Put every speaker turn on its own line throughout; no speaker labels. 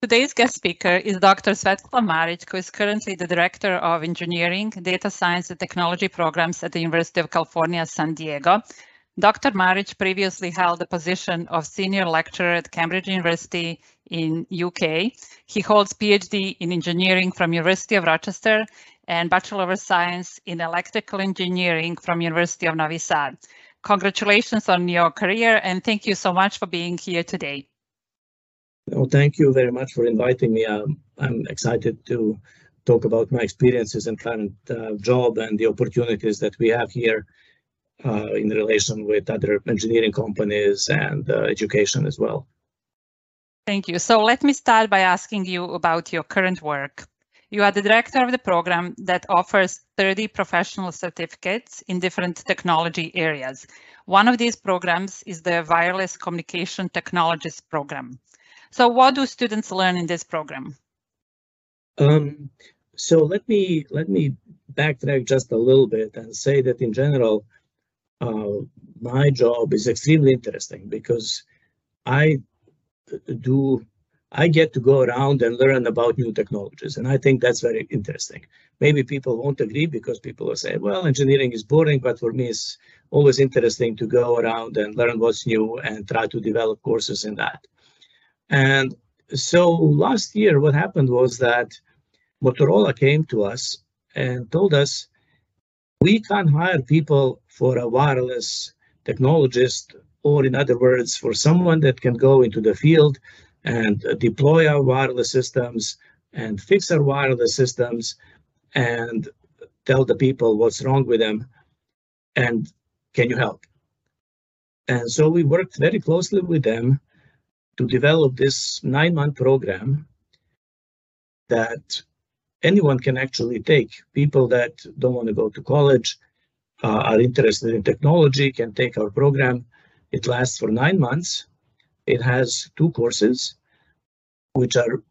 Today's guest speaker is Dr. Svetislav Maric, who is currently the Director of Engineering, Data Science and Technology Programs at the University of California, San Diego. Dr. Maric previously held the position of Senior Lecturer at Cambridge University in UK. He holds PhD in Engineering from University of Rochester and Bachelor of Science in Electrical Engineering from University of Novi Sad. Congratulations on your career and thank you so much for being here today.
Well, thank you very much for inviting me. Um, I'm excited to talk about my experiences and current uh, job and the opportunities that we have here uh, in relation with other engineering companies and uh, education as well.
Thank you. So let me start by asking you about your current work. You are the director of the program that offers 30 professional certificates in different technology areas. One of these programs is the Wireless Communication Technologies program. So what do students learn in this program?
Um, so let me let me backtrack just a little bit and say that in general, uh, my job is extremely interesting because I do I get to go around and learn about new technologies, and I think that's very interesting. Maybe people won't agree because people will say, "Well, engineering is boring," but for me, it's always interesting to go around and learn what's new and try to develop courses in that. And so last year, what happened was that Motorola came to us and told us, we can't hire people for a wireless technologist, or in other words, for someone that can go into the field and deploy our wireless systems and fix our wireless systems and tell the people what's wrong with them and can you help? And so we worked very closely with them to develop this nine month program that anyone can actually take. People that don't want to go to college, uh, are interested in technology, can take our program. It lasts for nine months. It has two courses, which are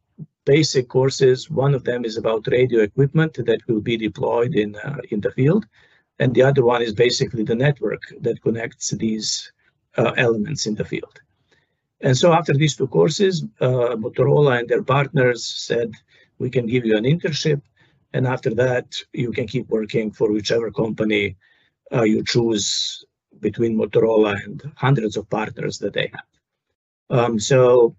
basic courses. One of them is about radio equipment that will be deployed in, uh, in the field. And the other one is basically the network that connects these uh, elements in the field. And so after these two courses, uh, Motorola and their partners said, we can give you an internship. And after that, you can keep working for whichever company uh, you choose between Motorola and hundreds of partners that they have. Um, so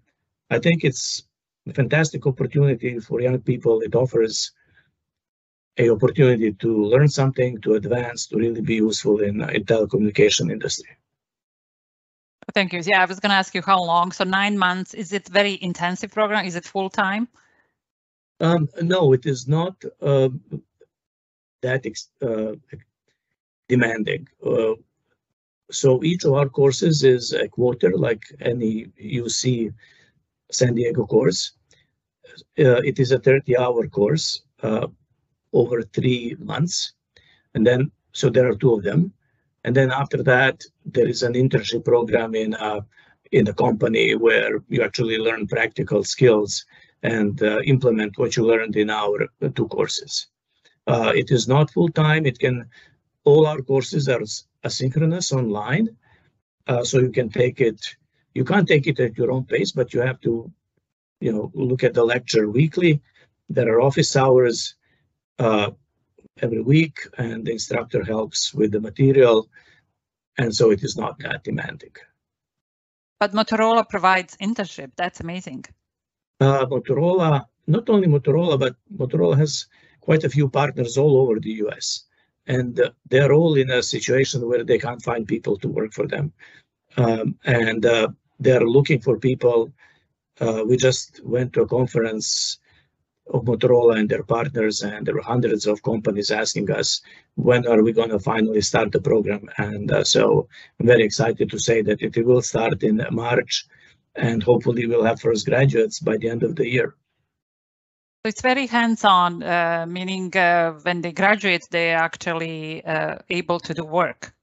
I think it's a fantastic opportunity for young people. It offers a opportunity to learn something, to advance, to really be useful in, uh, in telecommunication industry.
Thank you. Yeah, I was going to ask you how long. So nine months. Is it very intensive program? Is it full time?
Um, no, it is not uh, that uh, demanding. Uh, so each of our courses is a quarter, like any UC San Diego course. Uh, it is a 30-hour course uh, over three months, and then so there are two of them. And then after that, there is an internship program in uh, in the company where you actually learn practical skills and uh, implement what you learned in our two courses. Uh, it is not full time. It can all our courses are asynchronous online, uh, so you can take it. You can't take it at your own pace, but you have to, you know, look at the lecture weekly. There are office hours. Every week and the instructor helps with the material. And so it is not that demanding.
But Motorola provides internship. That's amazing.
Uh, Motorola, not only Motorola, but Motorola has quite a few partners all over the US. And uh, they're all in a situation where they can't find people to work for them. Um, and uh, they're looking for people. Uh, we just went to a conference of Motorola and their partners, and there were hundreds of companies asking us when are we going to finally start the program. And uh, so I'm very excited to say that it will start in March, and hopefully we'll have first graduates by the end of the year.
It's very hands-on, uh, meaning uh, when they graduate, they're actually uh, able to do work.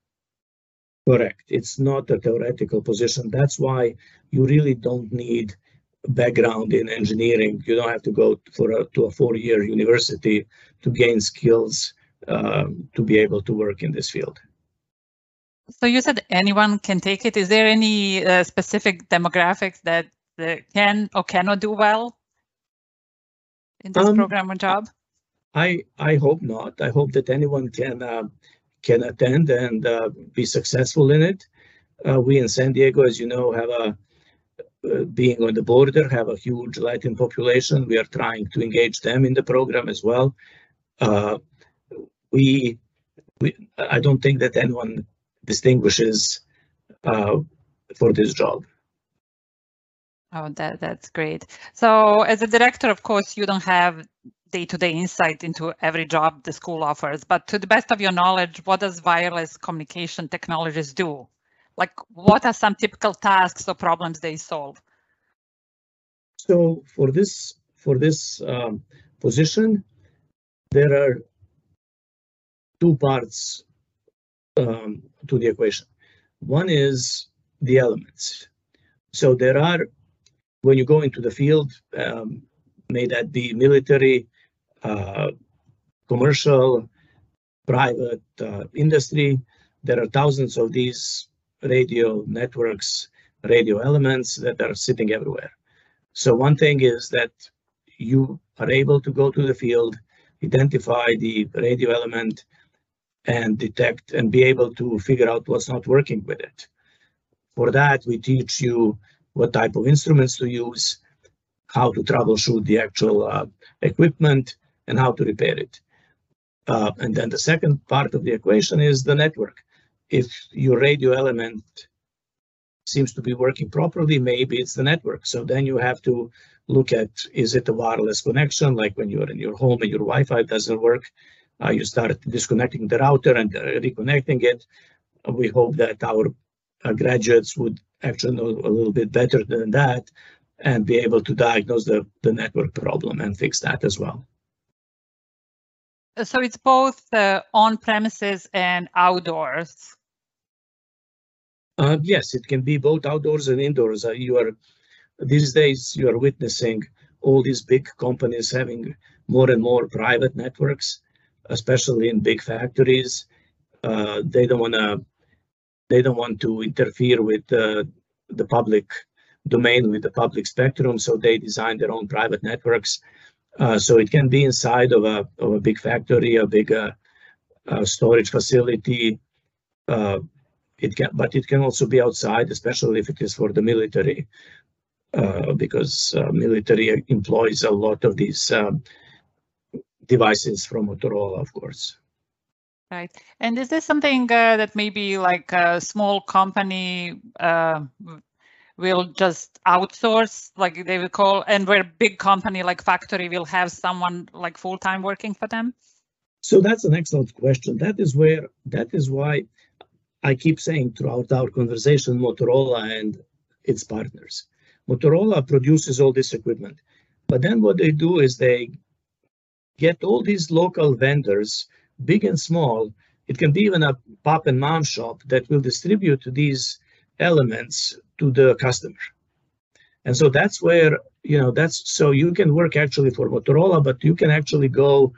Correct. It's not a theoretical position. That's why you really don't need background in engineering. You don't have to go for a, to a four-year university to gain skills um, to be able to work in this field.
So you said anyone can take it. Is there any uh, specific demographics that uh, can or cannot do well in this
Um,
program or job?
I I hope not. I hope that anyone can uh, can attend and uh, be successful in it. Uh, we in San Diego, as you know, have a being on the border, have a huge Latin population. We are trying to engage them in the program as well. Uh, we, we, I don't think that anyone distinguishes uh, for this job.
Oh, that that's great. So as a director, of course, you don't have day-to-day insight into every job the school offers, but to the best of your knowledge, what does wireless communication technologies do? Like, what are some typical tasks or problems they solve?
So for this for this um, position, there are two parts um, to the equation. One is the elements. So there are when you go into the field, um, may that be military, uh, commercial, private uh, industry, there are thousands of these radio networks, radio elements that are sitting everywhere. So one thing is that you are able to go to the field, identify the radio element, and detect and be able to figure out what's not working with it. For that, we teach you what type of instruments to use, how to troubleshoot the actual uh, equipment, and how to repair it. Uh, and then the second part of the equation is the network. If your radio element seems to be working properly, maybe it's the network. So then you have to look at, is it a wireless connection? Like when you're in your home and your Wi-Fi doesn't work, uh, you start disconnecting the router and uh, reconnecting it. We hope that our uh, graduates would actually know a little bit better than that and be able to diagnose the, the network problem and fix that as well.
So it's both uh, on premises and outdoors.
Uh, yes, it can be both outdoors and indoors. Uh, you are these days you are witnessing all these big companies having more and more private networks, especially in big factories. Uh, they don't want to they don't want to interfere with the public domain with the public spectrum, so they design their own private networks. Uh, so it can be inside of a of a big factory, a big uh, uh, storage facility. Uh, it can, but it can also be outside, especially if it is for the military, uh, because uh, military employs a lot of these um, devices from Motorola, of course.
Right. And is this something that maybe like a small company will just outsource like they will call and where big company like factory will have someone like full-time working for them
so that's an excellent question that is where that is why i keep saying throughout our conversation motorola and its partners motorola produces all this equipment but then what they do is they get all these local vendors big and small it can be even a pop and mom shop that will distribute these elements to the customer. And so that's where, you know, that's so you can work actually for Motorola, but you can actually go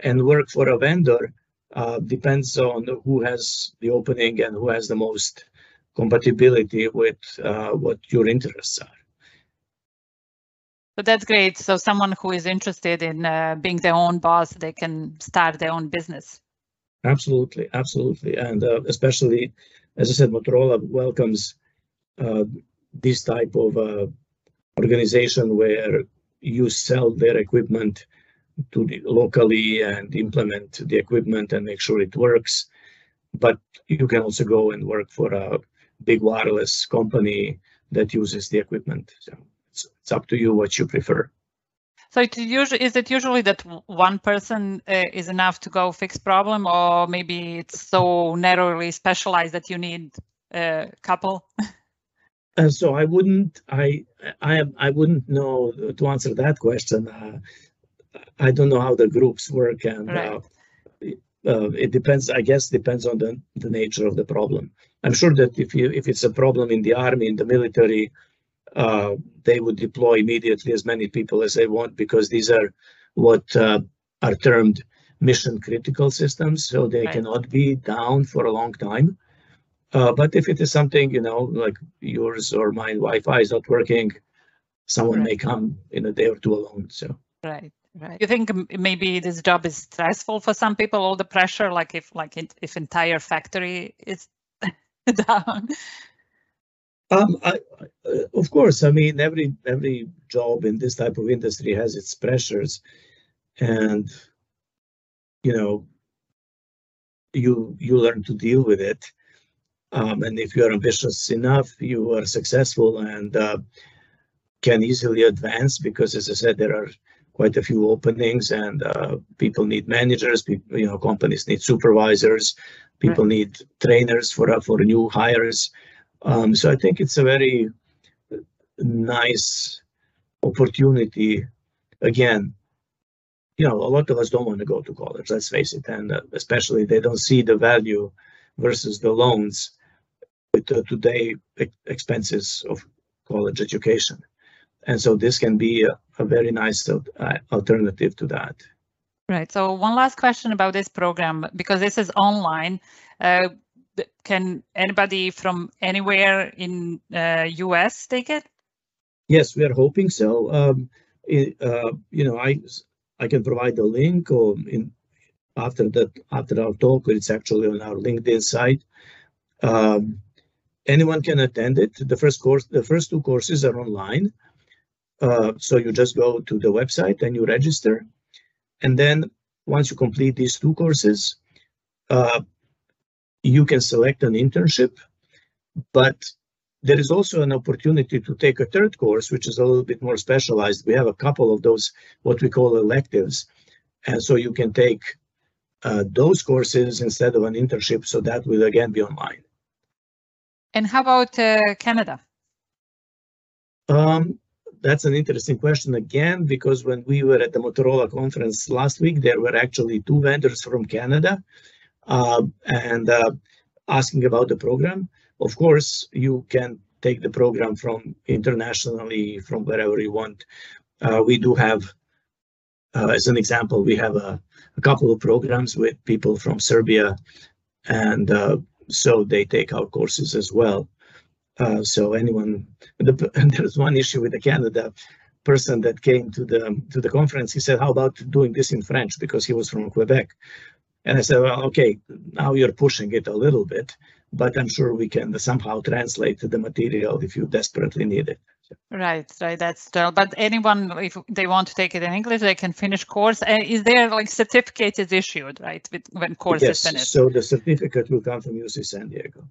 and work for a vendor. Uh, depends on who has the opening and who has the most compatibility with uh, what your interests are.
So that's great. So someone who is interested in uh, being their own boss, they can start their own business.
Absolutely, absolutely, and uh, especially, as I said, Motorola welcomes uh, this type of uh, organization where you sell their equipment to the, locally and implement the equipment and make sure it works. But you can also go and work for a big wireless company that uses the equipment. So it's, it's up to you what you prefer.
So it usually is it usually that one person uh, is enough to go fix problem, or maybe it's so narrowly specialized that you need a couple.
And so I wouldn't, I, I, I wouldn't know to answer that question. Uh, I don't know how the groups work, and right. uh, uh, it depends. I guess depends on the the nature of the problem. I'm sure that if you if it's a problem in the army, in the military, uh, they would deploy immediately as many people as they want because these are what uh, are termed mission critical systems, so they right. cannot be down for a long time. Uh, but if it is something, you know, like yours or mine Wi-Fi is not working, someone right. may come in a day or two alone. So
right, Right. You think maybe this job is stressful for some people, all the pressure, like if like if entire factory is down?
Um, I, uh, of course, I mean every every job in this type of industry has its pressures, and you know you you learn to deal with it. Um, and if you're ambitious enough, you are successful and uh, can easily advance because, as I said, there are quite a few openings and uh, people need managers. People, you know, companies need supervisors. People right. need trainers for uh, for new hires. Um, so I think it's a very nice opportunity. Again, you know, a lot of us don't want to go to college. Let's face it, and uh, especially they don't see the value versus the loans with the today expenses of college education. And so this can be a, a very nice uh, alternative to that.
Right. So one last question about this program, because this is online. Uh, can anybody from anywhere in uh, US take it?
Yes, we are hoping so. Um, it, uh, you know, I I can provide the link or in after that after our talk. It's actually on our LinkedIn site. Um, anyone can attend it. The first course, the first two courses are online. Uh, so you just go to the website and you register. And then once you complete these two courses, uh, you can select an internship, but there is also an opportunity to take a third course, which is a little bit more specialized. We have a couple of those, what we call electives. And so you can take uh, those courses instead of an internship. So that will again be online.
And how about uh, Canada?
Um, that's an interesting question again, because when we were at the Motorola conference last week, there were actually two vendors from Canada uh, and uh, asking about the program. Of course, you can take the program from internationally, from wherever you want. Uh, we do have, uh, as an example, we have a, a, couple of programs with people from Serbia and uh, so they take our courses as well. Uh, so anyone, the, there's one issue with the Canada person that came to the to the conference. He said, "How about doing this in French?" Because he was from Quebec, and I said, "Well, okay, now you're pushing it a little bit, but I'm sure we can somehow translate the material if you desperately need it."
Right, right. That's true. But anyone, if they want to take it in English, they can finish course. Uh, is there like certificate is issued, right, with, when course
yes,
is finished?
so the certificate will come from UC San Diego.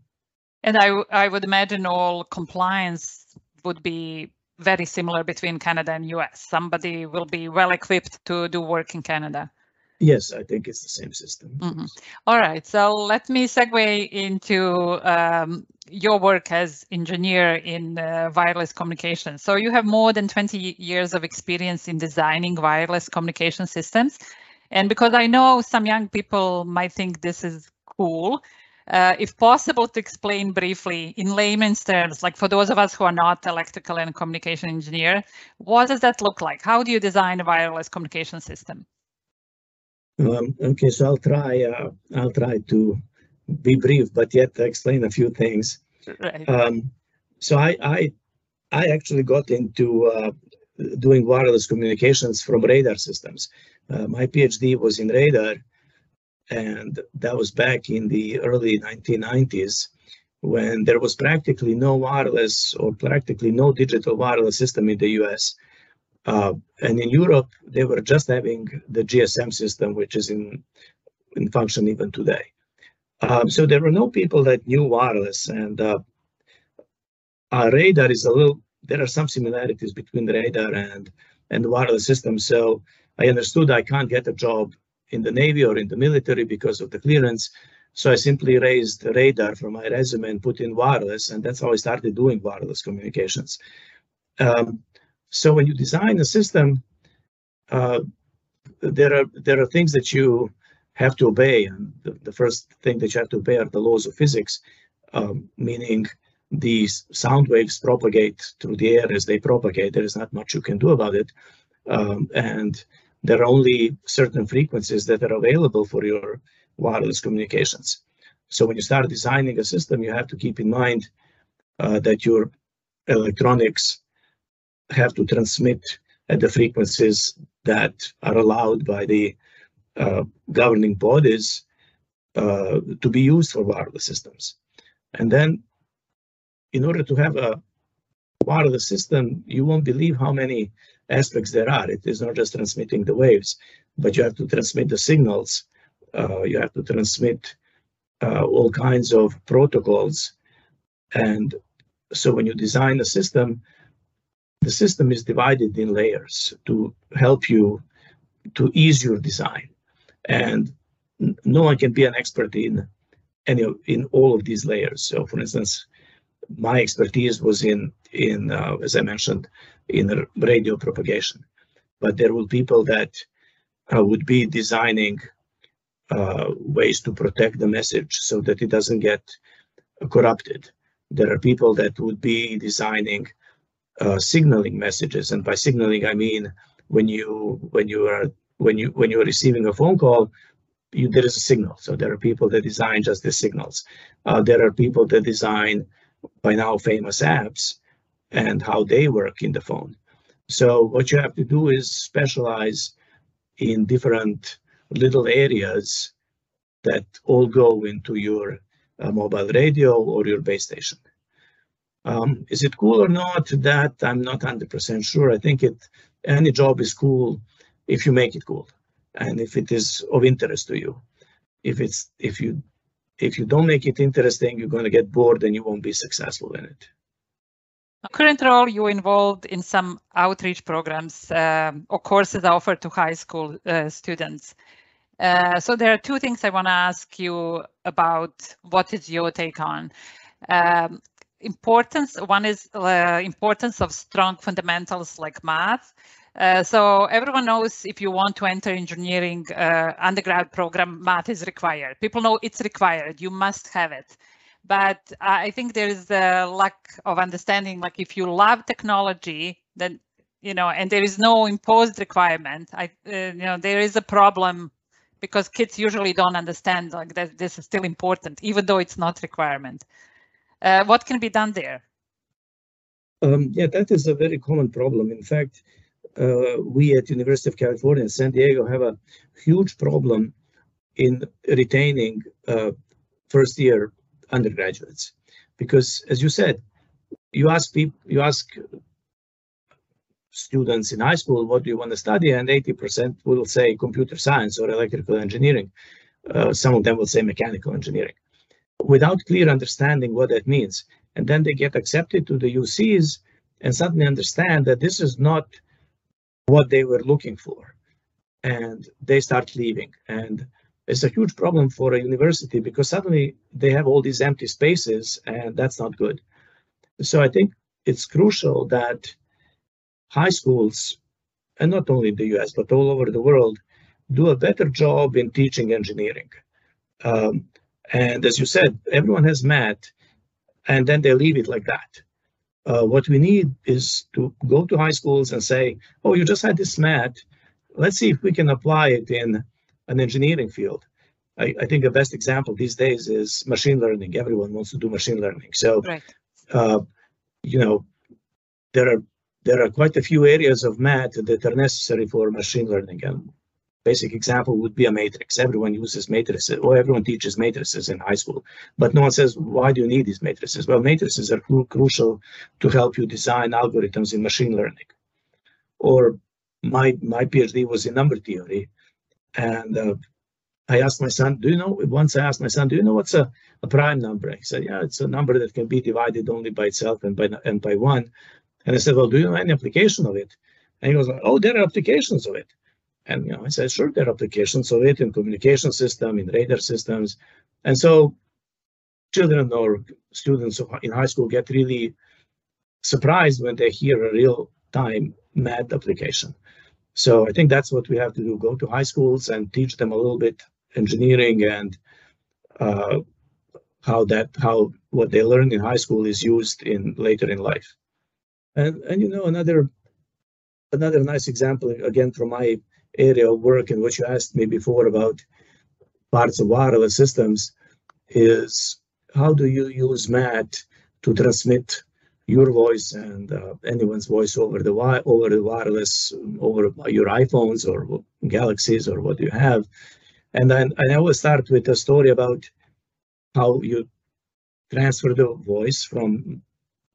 And I, I would imagine all compliance would be very similar between Canada and US. Somebody will be well equipped to do work in Canada.
Yes, I think it's the same system.
Mm -hmm. All right, so let me segue into um, your work as engineer in uh, wireless communication. So you have more than 20 years of experience in designing wireless communication systems. And because I know some young people might think this is cool, uh, if possible to explain briefly in layman's terms, like for those of us who are not electrical and communication engineer, what does that look like? How do you design a wireless communication system?
Um, okay, so I'll try. Uh, I'll try to be brief, but yet explain a few things.
Right.
Um, so I, I, I actually got into uh, doing wireless communications from radar systems. Uh, my PhD was in radar, and that was back in the early 1990s when there was practically no wireless or practically no digital wireless system in the US. Uh, and in Europe, they were just having the GSM system, which is in, in function even today. Um, so there were no people that knew wireless, and uh, our radar is a little. There are some similarities between the radar and and the wireless system. So I understood I can't get a job in the Navy or in the military because of the clearance. So I simply raised the radar from my resume and put in wireless, and that's how I started doing wireless communications. Um, so when you design a system, uh, there are there are things that you have to obey, and the, the, first thing that you have to obey are the laws of physics, um, meaning these sound waves propagate through the air as they propagate. There is not much you can do about it, um, and there are only certain frequencies that are available for your wireless communications. So when you start designing a system, you have to keep in mind uh, that your electronics have to transmit at the frequencies that are allowed by the uh, governing bodies uh, to be used for wireless systems. And then in order to have a wireless system, you won't believe how many aspects there are. It is not just transmitting the waves, but you have to transmit the signals. Uh, you have to transmit uh, all kinds of protocols. And so when you design a system, the system is divided in layers to help you to ease your design. And no one can be an expert in any of, in all of these layers. So for instance, my expertise was in in uh, as I mentioned in radio propagation, but there were people that uh, would be designing uh, ways to protect the message so that it doesn't get corrupted. There are people that would be designing uh, signaling messages, and by signaling I mean when you when you are when you when you are receiving a phone call, you, there is a signal. So there are people that design just the signals. Uh, there are people that design by now famous apps and how they work in the phone. So what you have to do is specialize in different little areas that all go into your uh, mobile radio or your base station. Um, is it cool or not? That I'm not 100% sure. I think it any job is cool if you make it cool and if it is of interest to you. If it's if you if you don't make it interesting, you're going to get bored and you won't be successful in it.
Current role, you're involved in some outreach programs uh, or courses offered to high school uh, students. Uh, so there are two things I want to ask you about. What is your take on? Um, importance. One is uh, importance of strong fundamentals like math, uh, so everyone knows if you want to enter engineering uh, undergrad program, math is required. People know it's required. You must have it. But I think there is a lack of understanding. Like if you love technology, then you know, and there is no imposed requirement. I, uh, you know, there is a problem because kids usually don't understand like that this is still important, even though it's not requirement. Uh, what can be done there?
Um, yeah, that is a very common problem. In fact, uh, we at University of California in San Diego have a huge problem in retaining uh, first year undergraduates. Because as you said you ask people you ask students in high school what do you want to study? and 80% will say computer science or electrical engineering. Uh, some of them will say mechanical engineering. Without clear understanding what that means. And then they get accepted to the ucs and suddenly understand that this is not what they were looking for and they start leaving. And it's a huge problem for a university because suddenly they have all these empty spaces and that's not good. So i think it's crucial that high schools and not only in the us but all over the world do a better job in teaching engineering. Um, and as you said everyone has math and then they leave it like that uh, what we need is to go to high schools and say, oh, you just had this math. Let's see if we can apply it in an engineering field. I, I think the best example these days is machine learning. Everyone wants to do machine learning. So, right. uh, you know, there are there are quite a few areas of math that are necessary for machine learning. And basic example would be a matrix. Everyone uses matrices, or everyone teaches matrices in high school, but no one says, why do you need these matrices? Well, matrices are cru crucial to help you design algorithms in machine learning. Or my, my PhD was in number theory. And uh, I asked my son, do you know, once I asked my son, do you know what's a, a prime number? He said, yeah, it's a number that can be divided only by itself and by, and by one. And I said, well, do you know any application of it? And he goes, oh, there are applications of it. And you know, I said, sure, there are applications of it in communication system, in radar systems. And so children or students in high school get really surprised when they hear a real-time math application. So I think that's what we have to do, go to high schools and teach them a little bit engineering and uh, how that how what they learn in high school is used in later in life. And and you know another another nice example again from my area of work and what you asked me before about parts of wireless systems is how do you use math to transmit your voice and uh, anyone's voice over the wi- over the wireless over your iPhones or Galaxies or what you have. And then I always start with a story about how you transfer the voice from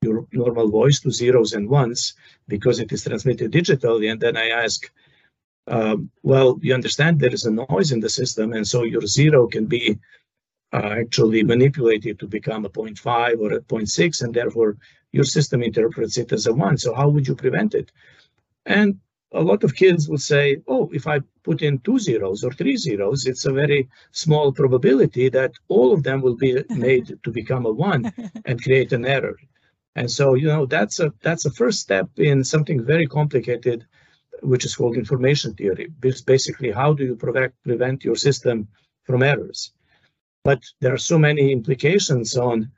your normal voice to zeros and ones because it is transmitted digitally. And then I ask, um, well, you understand there is a noise in the system, and so your zero can be uh, actually manipulated to become a 0.5 or a 0.6, and therefore your system interprets it as a one. So how would you prevent it? And a lot of kids will say, oh, if I put in two zeros or three zeros, it's a very small probability that all of them will be made to become a one and create an error. And so, you know, that's a that's a first step in something very complicated, which is called information theory. It's basically how do you prevent your system from errors? But there are so many implications on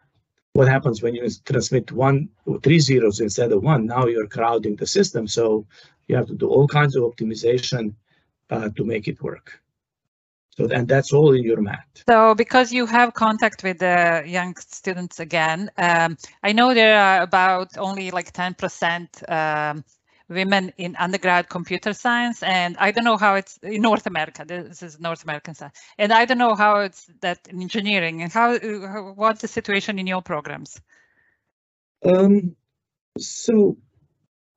what happens when you transmit one three zeros instead of one. Now you're crowding the system. So you have to do all kinds of optimization uh, to make it work. So and that's all in your math.
So because you have contact with the young students again, um, I know there are about only like 10% um, women in undergrad computer science, and I don't know how it's in North America. This is North American science, and I don't know how it's that in engineering. And how, how what's the situation in your programs?
Um, so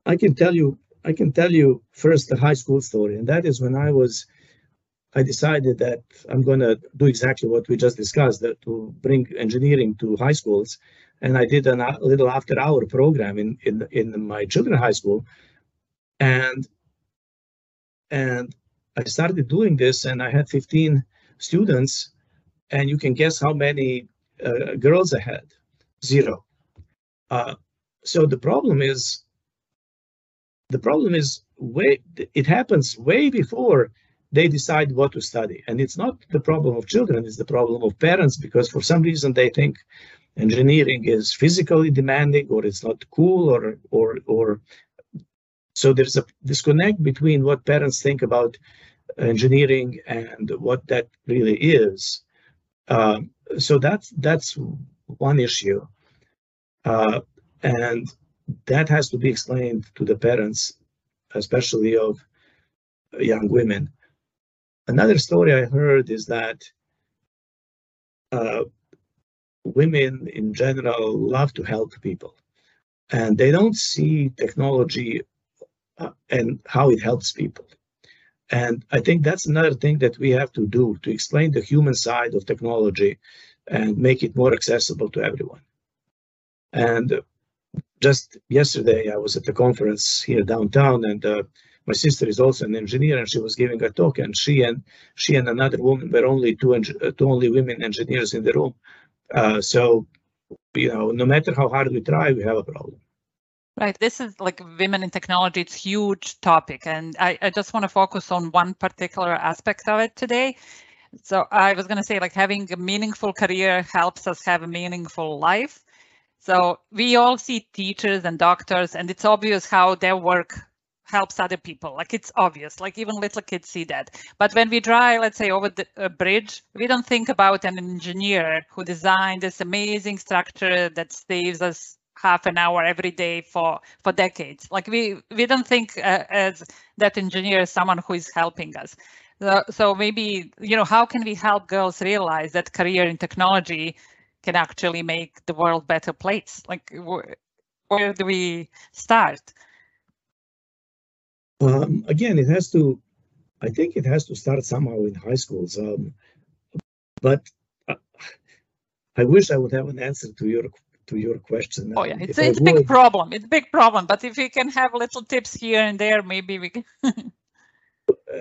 I can tell you I can tell you first the high school story, and that is when I was, I decided that I'm going to do exactly what we just discussed, that to bring engineering to high schools, and I did a little after-hour program in in in my children high school, and and I started doing this, and I had 15 students, and you can guess how many uh, girls I had, zero. Uh, so the problem is the problem is way it happens way before they decide what to study and it's not the problem of children it's the problem of parents because for some reason they think engineering is physically demanding or it's not cool or or or so there's a disconnect between what parents think about engineering and what that really is. Um, so that's that's one issue. Uh, and that has to be explained to the parents, especially of young women. Another story I heard is that uh, women in general love to help people, and they don't see technology uh, and how it helps people. And I think that's another thing that we have to do to explain the human side of technology and make it more accessible to everyone. And just yesterday, I was at a conference here downtown, and uh, my sister is also an engineer, and she was giving a talk, and she and she and another woman were only two, uh, two only women engineers in the room. Uh, so, you know, no matter how hard we try, we have a problem.
Right. This is like women in technology. It's huge topic, and I, I just want to focus on one particular aspect of it today. So I was going to say, like having a meaningful career helps us have a meaningful life. So we all see teachers and doctors, and it's obvious how their work helps other people. Like it's obvious, like even little kids see that. But when we drive, let's say over the bridge, we don't think about an engineer who designed this amazing structure that saves us half an hour every day for for decades. Like we we don't think uh, as that engineer is someone who is helping us. So, so maybe you know how can we help girls realize that career in technology can actually make the world better place? Like, wh where do we start?
Um, again, it has to. I think it has to start somehow in high schools. Um, but uh, I wish I would have an answer to your to your question.
Oh yeah, it's, it's a big problem. It's a big problem. But if we can have little tips here and there, maybe we can.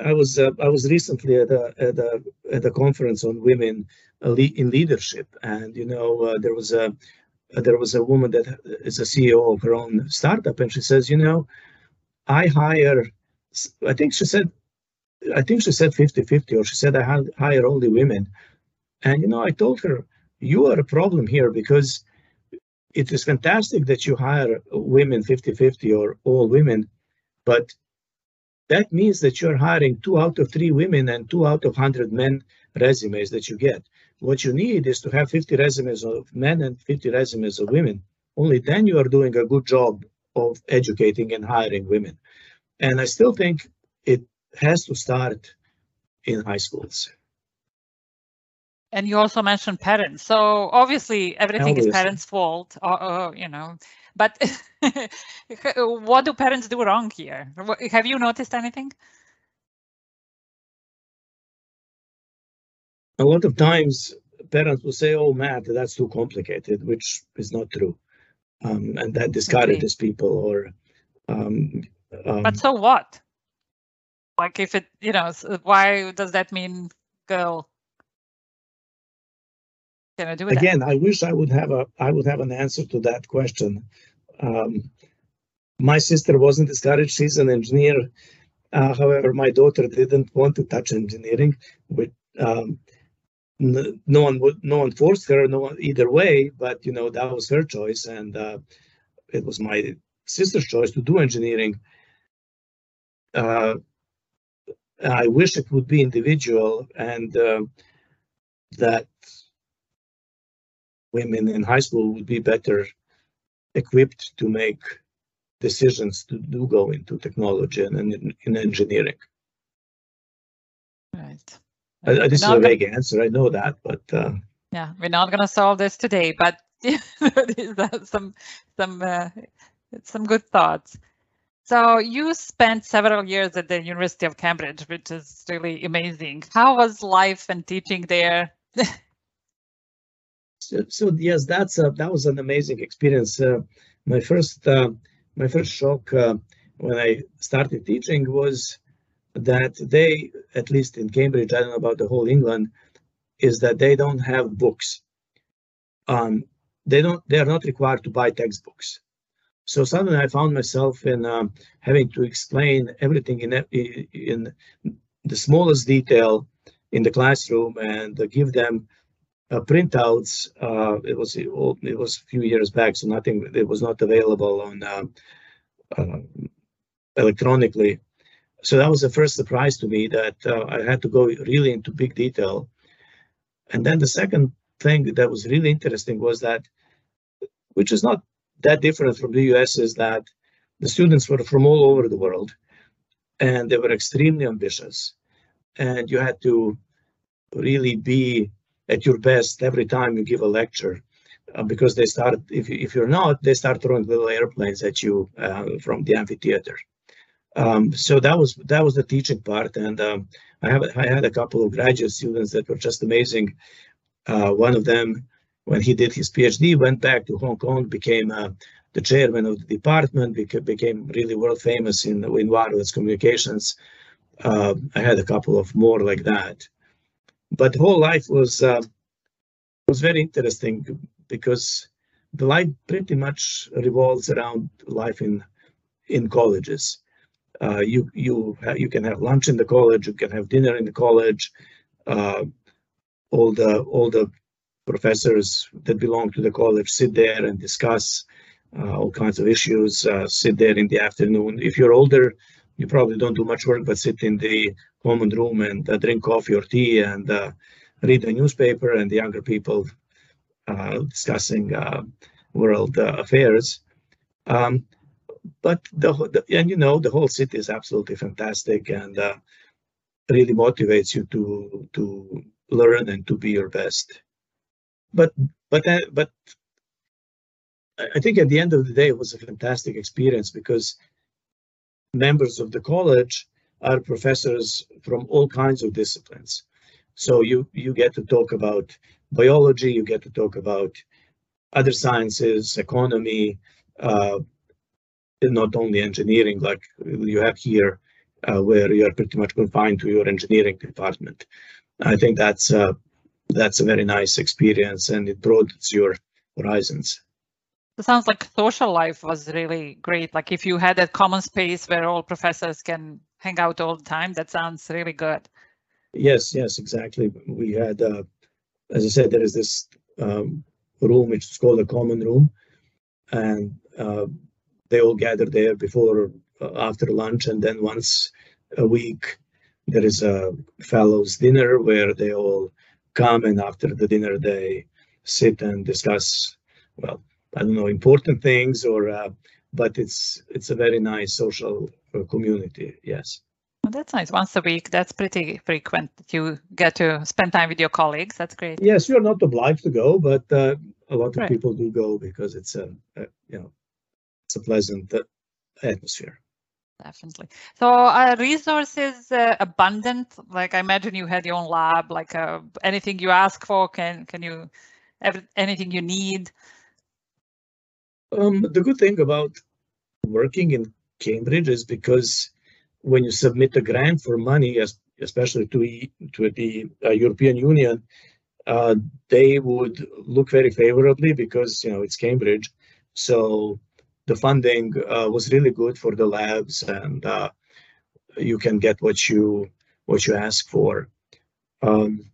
I was uh, I was recently at a at a at a conference on women uh, in leadership, and you know uh, there was a there was a woman that is a CEO of her own startup, and she says, you know, I hire. I think she said, I think she said 50-50, or she said I hire only women, and you know I told her you are a problem here because it is fantastic that you hire women 50-50 or all women, but that means that you're hiring two out of three women and two out of 100 men resumes that you get. What you need is to have 50 resumes of men and 50 resumes of women. only then you are doing a good job of educating and hiring women. And I still think it has to start in high schools.
And you also mentioned parents. So obviously everything
Obviously.
is parents' fault, or, or, you know, but what do parents do wrong here? Have you noticed anything?
A lot of times parents will say, oh, Matt, that's too complicated, which is not true. Um, and that discourages people or um, um,
But so what? Like if it, you know, why does that mean girl? Can I do that?
again, I wish I would have a I would have an answer to that question. Um, my sister wasn't discouraged; she's an engineer. Uh, however, my daughter didn't want to touch engineering. Which um, n- no one would, no one forced her, no one either way. But you know that was her choice, and uh, it was my sister's choice to do engineering. Uh, I wish it would be individual, and uh, that women in high school would be better equipped to make decisions to do go into technology and in, in engineering.
Right.
This is a
gonna-
vague answer, I know that, but uh,
Yeah, we're not gonna solve this today, but some some uh, some good thoughts. So you spent several years at the University of Cambridge, which is really amazing. How was life and teaching there?
so, so yes, that's a, that was an amazing experience. Uh, my first uh, my first shock uh, when I started teaching was that they, at least in Cambridge, I don't know about the whole England, is that they don't have books. Um, they don't. They are not required to buy textbooks. So suddenly, I found myself in um, having to explain everything in in the smallest detail in the classroom and give them uh, printouts. Uh, it was it was a few years back, so nothing. It was not available on uh, uh, electronically. So that was the first surprise to me that uh, I had to go really into big detail. And then the second thing that was really interesting was that, which is not that different from the US, is that the students were from all over the world, and they were extremely ambitious, and you had to really be at your best every time you give a lecture uh, because they start if, if you're not they start throwing little airplanes at you uh, from the amphitheater. Um, so that was that was the teaching part and um, i have i had a couple of graduate students that were just amazing. Uh, one of them when he did his phd went back to hong kong became uh, the chairman of the department beca- became really world famous in, in wireless communications. Uh, i had a couple of more like that but the whole life was uh, was very interesting because the life pretty much revolves around life in in colleges. Uh, you you you can have lunch in the college, you can have dinner in the college. Uh, all the all the professors that belong to the college sit there and discuss uh, all kinds of issues. Uh, sit there in the afternoon. If you're older, you probably don't do much work, but sit in the common room and uh, drink coffee or tea and uh, read the newspaper. And the younger people uh, discussing uh, world uh, affairs. Um, but the, the and you know the whole city is absolutely fantastic and really motivates you to to learn and to be your best. But but but I think at the end of the day it was a fantastic experience because members of the college are professors from all kinds of disciplines. So you you get to talk about biology, you get to talk about other sciences, economy, uh, not only engineering like you have here, uh, where you are pretty much confined to your engineering department. I think that's uh, that's a very nice experience, and it broadens your horizons.
It sounds like social life was really great. Like if you had a common space where all professors can hang out all the time, that sounds really good.
Yes, yes, exactly. We had, uh, as I said, there is this um, room which is called a common room, and uh, they all gather there before, uh, after lunch, and then once a week there is a fellows dinner where they all come, and after the dinner they sit and discuss. Well, I don't know, important things or, uh, but it's it's a very nice social community. Yes.
Well, that's nice. Once a week, that's pretty frequent that you get to spend time with your colleagues. That's great.
Yes, you're not obliged to go, but uh, a lot of
Right.
people do go because it's a, a you know it's a pleasant uh, atmosphere.
Definitely. So are resources uh, abundant? Like I imagine you had your own lab, like uh, anything you ask for, can can you, every, anything you need?
Um, the good thing about working in Cambridge is because when you submit a grant for money, es- especially to to the uh, European Union, uh, they would look very favorably because you know it's Cambridge, so the funding uh, was really good for the labs, and uh, you can get what you what you ask for. Um,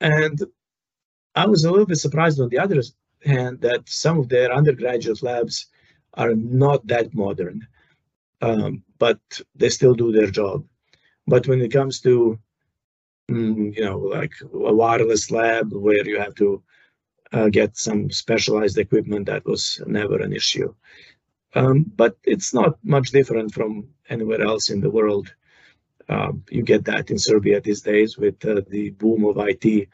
and I was a little bit surprised on the other hand that some of their undergraduate labs are not that modern, um, but they still do their job. But when it comes to, mm, you know, like a wireless lab where you have to uh, get some specialized equipment, that was never an issue. Um, but it's not much different from anywhere else in the world. Um, you get that in Serbia these days with uh, the boom of IT.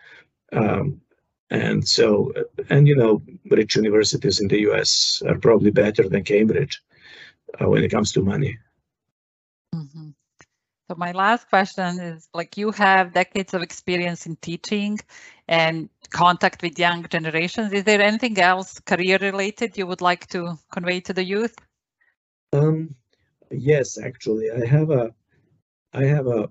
Um, and so, and you know, rich universities in the US are probably better than Cambridge uh, when it comes to money.
Mhm. So my last question is like you have decades of experience in teaching and contact with young generations. Is there anything else career related you would like to convey to the youth?
Um, yes, actually, I have a, I have a,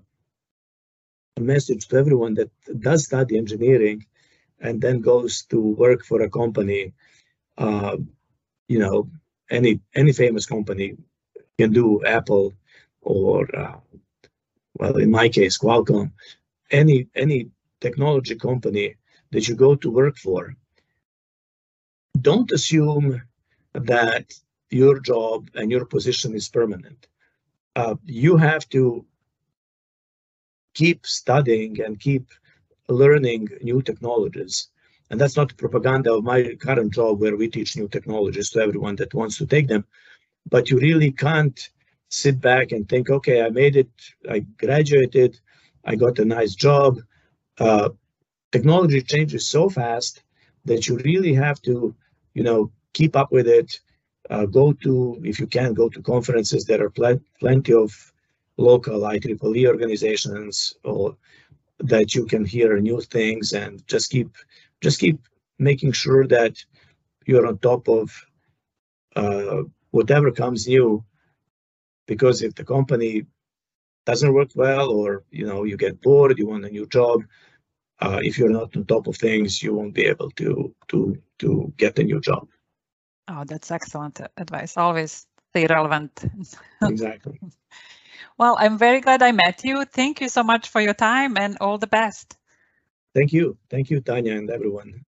a message to everyone that does study engineering and then goes to work for a company. Uh, you know, any any famous company can do Apple or, uh, well, in my case, Qualcomm. Any any technology company that you go to work for. Don't assume that your job and your position is permanent. Uh, you have to keep studying and keep learning new technologies. And that's not propaganda of my current job where we teach new technologies to everyone that wants to take them. But you really can't sit back and think, okay, I made it, I graduated, I got a nice job. Uh, technology changes so fast that you really have to, you know, keep up with it, uh, go to, if you can, go to conferences. There are pl- plenty of local IEEE organizations or that you can hear new things and just keep, just keep making sure that you're on top of uh, whatever comes new. Because if the company doesn't work well, or you know you get bored, you want a new job, uh, if you're not on top of things, you won't be able to to to get a new job.
Oh, that's excellent advice. Always stay relevant.
exactly.
Well, I'm very glad I met you. Thank you so much for your time and all the best.
Thank you. Thank you, Tanya, and everyone.